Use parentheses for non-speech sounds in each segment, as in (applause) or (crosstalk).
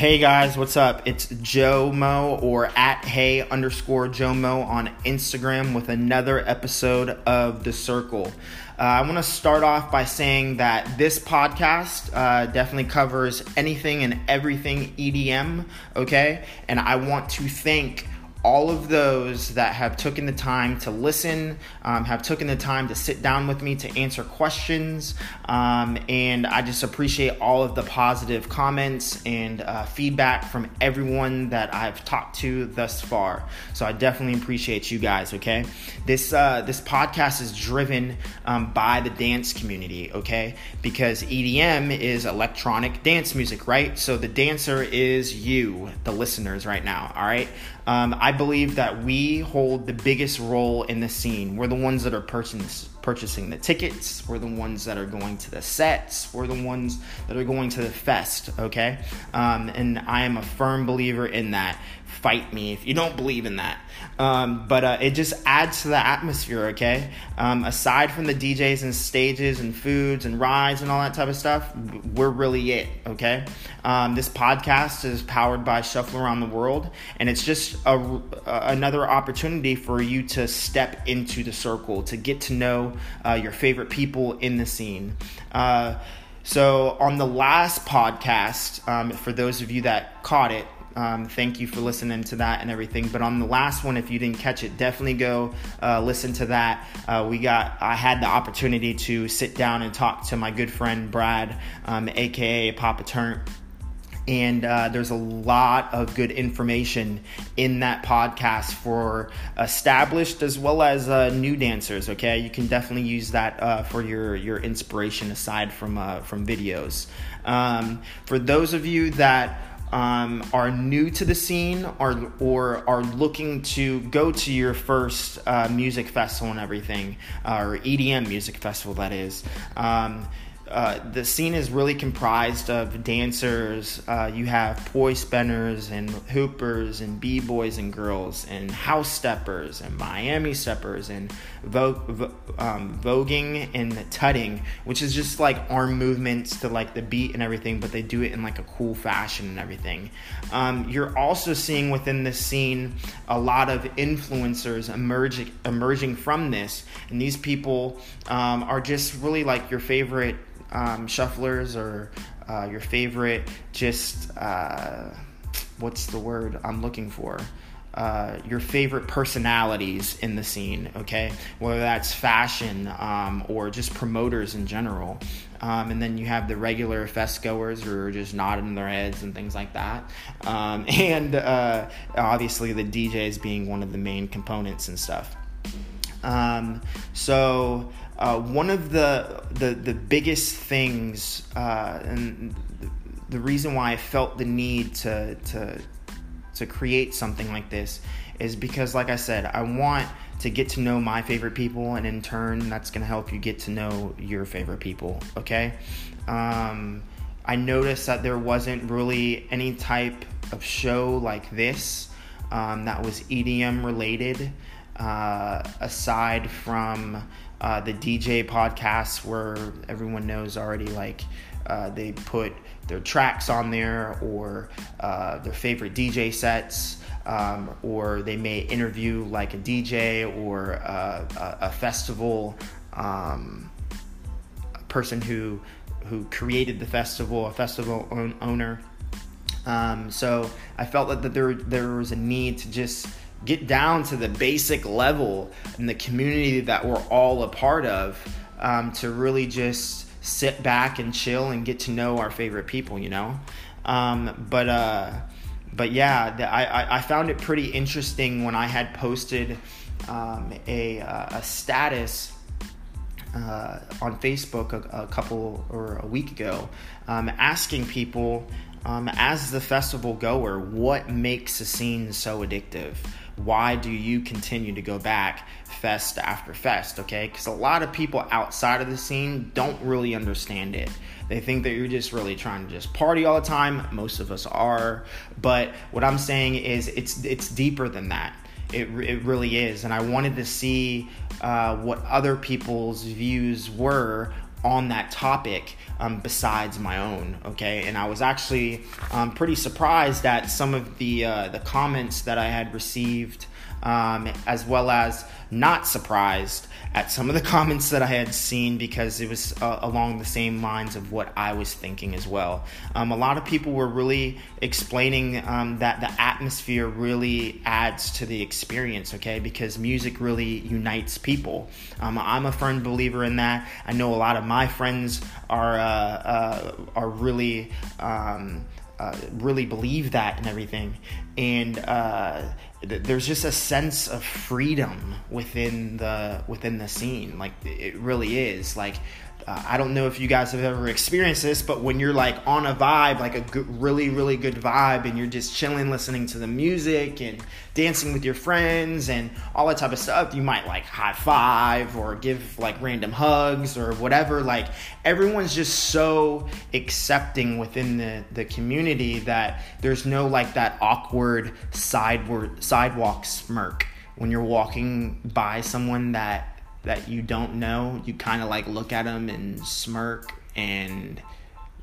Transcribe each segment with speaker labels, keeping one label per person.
Speaker 1: Hey guys, what's up? It's Joe Mo or at hey underscore Joe Mo on Instagram with another episode of The Circle. Uh, I want to start off by saying that this podcast uh, definitely covers anything and everything EDM, okay? And I want to thank all of those that have taken the time to listen, um, have taken the time to sit down with me to answer questions. Um, and I just appreciate all of the positive comments and uh, feedback from everyone that I've talked to thus far. So I definitely appreciate you guys, okay? This, uh, this podcast is driven um, by the dance community, okay? Because EDM is electronic dance music, right? So the dancer is you, the listeners, right now, all right? Um, I believe that we hold the biggest role in the scene. We're the ones that are purchasing purchasing the tickets. We're the ones that are going to the sets. We're the ones that are going to the fest. Okay, um, and I am a firm believer in that fight me if you don't believe in that. Um, but uh, it just adds to the atmosphere, okay? Um, aside from the DJs and stages and foods and rides and all that type of stuff, we're really it, okay? Um, this podcast is powered by Shuffle Around the World, and it's just a, another opportunity for you to step into the circle, to get to know uh, your favorite people in the scene. Uh, so, on the last podcast, um, for those of you that caught it, um, thank you for listening to that and everything. But on the last one, if you didn't catch it, definitely go uh, listen to that. Uh, we got I had the opportunity to sit down and talk to my good friend Brad, um, aka Papa Turnt. And uh, there's a lot of good information in that podcast for established as well as uh, new dancers. Okay, you can definitely use that uh, for your your inspiration aside from uh, from videos. Um, for those of you that um, are new to the scene or, or are looking to go to your first uh, music festival and everything, uh, or EDM music festival, that is. Um, uh, the scene is really comprised of dancers. Uh, you have poi spinners and hoopers and b boys and girls and house steppers and Miami steppers and vo- vo- um, voguing and tutting, which is just like arm movements to like the beat and everything, but they do it in like a cool fashion and everything. Um, you're also seeing within this scene a lot of influencers emerging emerging from this, and these people um, are just really like your favorite um, shufflers or uh, your favorite just uh, what's the word I'm looking for? Uh, your favorite personalities in the scene, okay? Whether that's fashion um, or just promoters in general. Um, and then you have the regular fest goers who are just nodding their heads and things like that. Um, (laughs) and uh, obviously the DJs being one of the main components and stuff. Um, so uh, one of the, the, the biggest things, uh, and the reason why I felt the need to, to, to create something like this is because, like I said, I want to get to know my favorite people, and in turn, that's going to help you get to know your favorite people, okay? Um, I noticed that there wasn't really any type of show like this um, that was EDM related, uh, aside from uh, the DJ podcasts where everyone knows already, like uh, they put their tracks on there or uh, their favorite DJ sets. Um, or they may interview like a DJ or a, a, festival um, a person who who created the festival, a festival own, owner. Um, so I felt that, that there there was a need to just get down to the basic level and the community that we're all a part of um, to really just sit back and chill and get to know our favorite people, you know? Um, but, uh, but yeah, the, I, I found it pretty interesting when I had posted um, a, uh, a status uh, on Facebook a, a, couple or a week ago, um, asking people, um, as the festival goer, what makes a scene so addictive? Why do you continue to go back fest after fest okay? Because a lot of people outside of the scene don't really understand it. They think that you're just really trying to just party all the time. Most of us are. But what i'm saying is it's it's deeper than that. It, it really is. And i wanted to see uh, what other people's views were on that topic um, besides my own. Okay, and I was actually um, pretty surprised at some of the uh, the comments that I had received, um, as well as not surprised at some of the (laughs) comments that I had seen because it was uh, along the same lines of what I was thinking as well. Um, a lot of people were really explaining um, that the atmosphere really adds to the experience, okay? Because music really unites people. Um, I'm a firm believer in that. I know a lot of my friends are uh, uh, are really. Um, uh, really believe that and everything. And uh, there's just a sense of freedom within the within the scene. Like it really is. Like uh, I don't know if you guys have ever experienced this, but when you're like on a vibe, like a good, really, really good vibe, and you're just chilling, listening to the music and dancing with your friends and all that type of stuff, you might like high five or give like random hugs or whatever. Like everyone's just so accepting within the, the community that there's no like that awkward sideward sidewalk smirk when you're walking by someone that that you don't know, you kind of like look at them and smirk and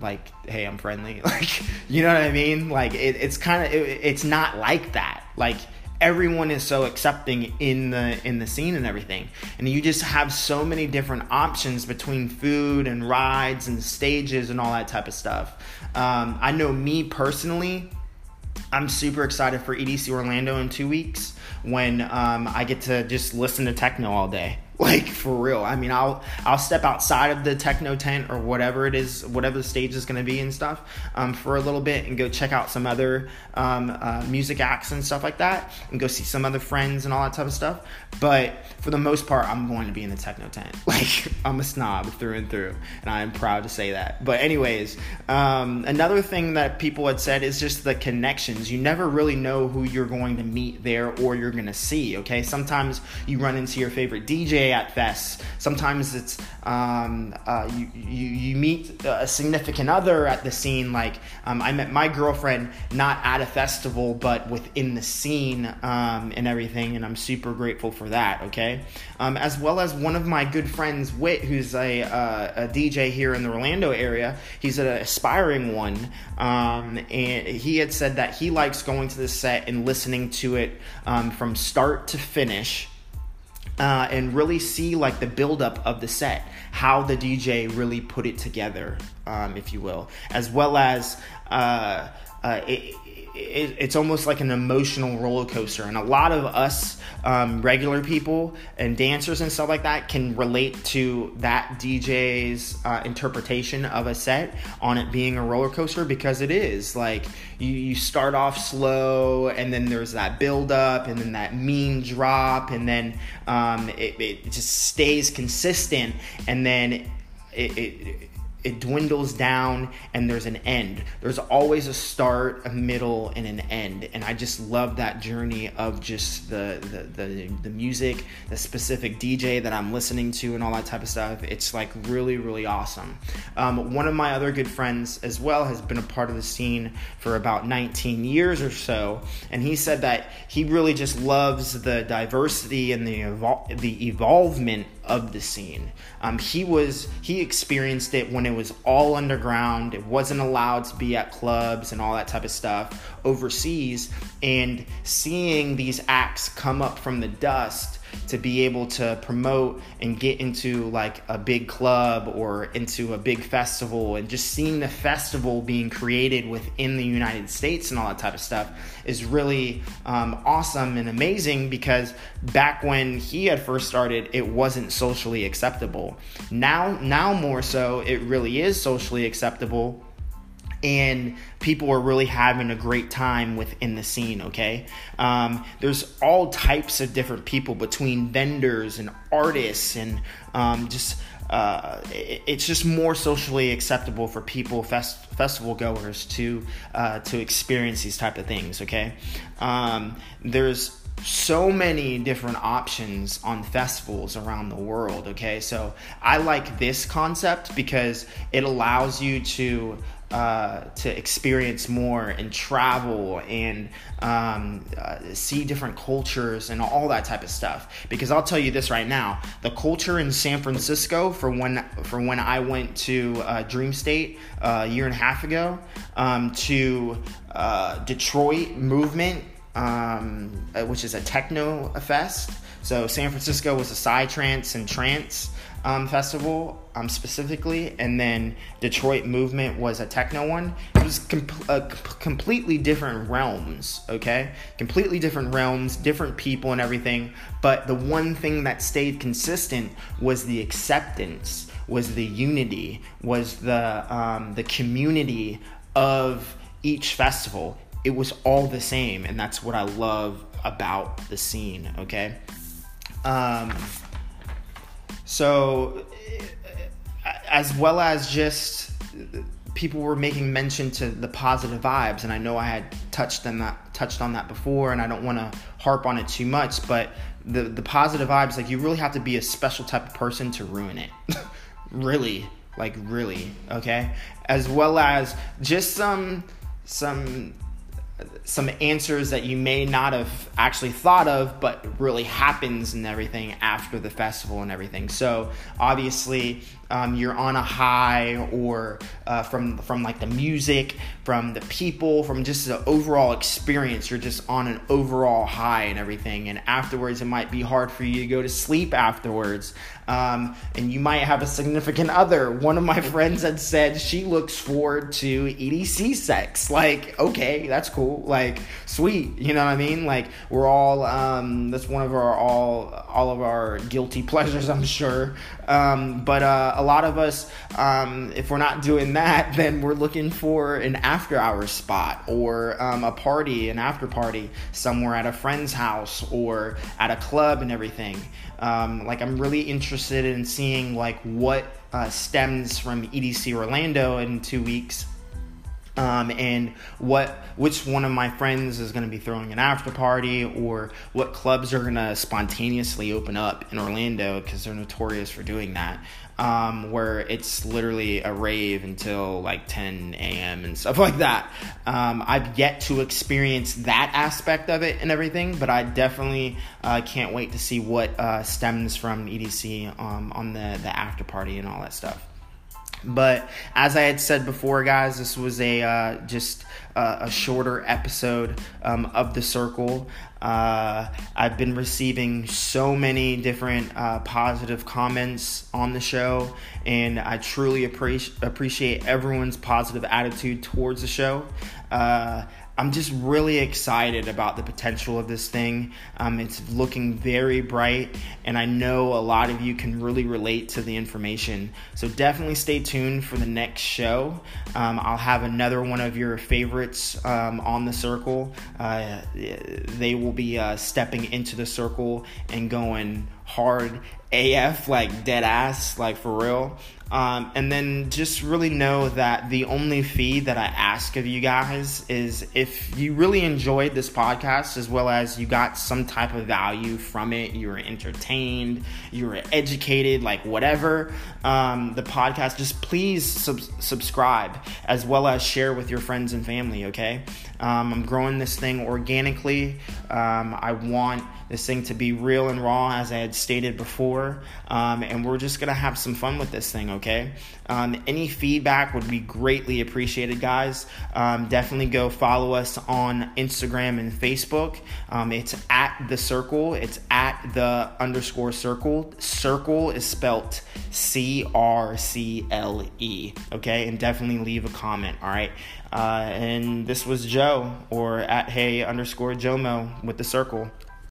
Speaker 1: like, hey, I'm friendly. (laughs) Like, you know what I mean? Like, it, it's kind of it, it's not like that. Like everyone is so accepting in the in the scene and everything and you just have so many different options between food and rides and stages and all that type of stuff um, i know me personally i'm super excited for edc orlando in two weeks when um, i get to just listen to techno all day like for real. I mean i'll i'll step outside of the techno tent or whatever it is whatever the stage is going to be and stuff um, for a little bit and go check out some other um, uh, music acts and stuff like that and go see some other friends and all that type of stuff. But for the most part i'm going to be in the techno tent. (laughs) Like i'm a snob through and through and i'm proud to say that. But anyways um, another thing that people had said is just the connections. You never really know who you're going to meet there or you're going to see okay? Sometimes you run into your favorite dj at fests. Sometimes it's um, uh, you, you, you meet a significant other at the scene. Like um, I met my girlfriend not at a festival, but within the scene um, and everything, and I'm super grateful for that. Okay, um, as well as one of my good friends, Wit, who's a, uh, a DJ here in the Orlando area. He's an aspiring one, um, and he had said that he likes going to the set and listening to it um, from start to finish uh, and really see like the buildup of the set, how the DJ really put it together, um, if you will, as well as uh, uh, it, it, it's almost like an emotional roller coaster. And a lot of us um, regular people and dancers and stuff like that can relate to that DJ's uh, interpretation of a set on it being a roller coaster because it is. Like, you, you start off slow, and then there's that build up, and then that mean drop, and then um, it, it just stays consistent, and then it, it it dwindles down and there's an end. There's always a start, a middle, and an end. And I just love that journey of just the the, the, the music, the specific DJ that I'm listening to, and all that type of stuff. It's like really, really awesome. Um, one of my other good friends as well has been a part of the scene for about 19 years or so, and he said that he really just loves the diversity and the evol- the evolvement of the scene. Um, he was he experienced it when it was all underground. It wasn't allowed to be at clubs and all that type of stuff overseas. And seeing these acts come up from the dust to be able to promote and get into like a big club or into a big festival and just seeing the festival being created within the United States and all that type of stuff is really um, awesome and amazing because back when he had first started it wasn't socially acceptable. Now now more so it really is socially acceptable and people are really having a great time within the scene okay? Um, there's all types of different people between vendors and artists and um, just uh, it's just more socially acceptable for people fest- festival goers to uh, to experience these type of things okay? Um, there's so many different options on festivals around the world okay? So i like this concept because it allows you to uh, to experience more and travel and um, uh, see different cultures and all that type of stuff. Because I'll tell you this right now: the culture in San Francisco for when for when I went to uh, Dreamstate uh, a year and a half ago um, to uh, Detroit Movement, um, uh, which is a techno fest. So San Francisco was a psytrance and trance um, festival um, specifically, and then Detroit Movement was a techno one. It was com- uh, completely different realms, okay? Completely different realms, different people, and everything. But the one thing that stayed consistent was the acceptance, was the unity, was the um, the community of each festival. It was all the same, and that's what I love about the scene, okay? Um, so, as well as just people were making mention to the positive vibes, and I know I had touched on that touched on that before, and I don't want to harp on it too much, but the the positive vibes, like you really have to be a special type of person to ruin it, (laughs) really, like really, okay, as well as just some some some answers that you may not have actually thought of, but really happens and everything after the festival and everything. So obviously, um, you're on a high, or uh, from from like the music, from the people, from just the overall experience. You're just on an overall high and everything. And afterwards, it might be hard for you to go to sleep afterwards. Um, and you might have a significant other. One of my (laughs) friends had said she looks forward to EDC sex. Like, okay, that's cool. Like, sweet. You know what I mean? Like, we're all. Um, that's one of our all all of our guilty (laughs) pleasures, I'm sure. Um, but uh, a lot of us, um, if we're not doing that, (laughs) then we're looking for an after hours spot or um, a party, an after party somewhere at a friend's house or at a club and everything. Um, like I'm really interested in seeing like what uh, stems from EDC Orlando in two weeks um, and what which one of my friends is going to be throwing an after party or what clubs are going to spontaneously open up in Orlando because they're notorious for doing that um, where it's literally a rave until like 10 a.m. and stuff like that. Um, I've yet to experience that aspect of it and everything, but I definitely uh, can't wait to see what uh, stems from EDC um, on the, the after party and all that stuff. But as I had said before, guys, this was a uh, just uh, a shorter episode um, of the circle. Uh, I've been receiving so many different uh, positive comments on the show, and I truly appreciate appreciate everyone's positive attitude towards the show. Uh, I'm just really excited about the potential of this thing. Um, it's looking very bright, and I know a lot of you can really relate to the information. So definitely stay tuned for the next show. Um, I'll have another one of your favorites um, on the circle. Uh, they will be uh, stepping into the circle and going hard AF, like dead ass, like for real. Um, and then just really know that the only fee that I ask of you guys is if you really enjoyed this podcast as well as you got some type of value from it, you were entertained, you were educated, like whatever, um, the podcast, just please sub- subscribe as well as share with your friends and family, okay? Um, I'm growing this thing organically. Um, I want this thing to be real and raw, as I had stated before. Um, and we're just to have some fun with this thing, okay? Um, any feedback would be greatly appreciated, guys. Um, definitely go follow us on Instagram and Facebook. Um, it's at the circle, it's at the underscore circle. Circle is spelt C R C L E, okay? And definitely leave a comment, all right? Uh, and this was Joe, or at hey underscore Jomo with the circle.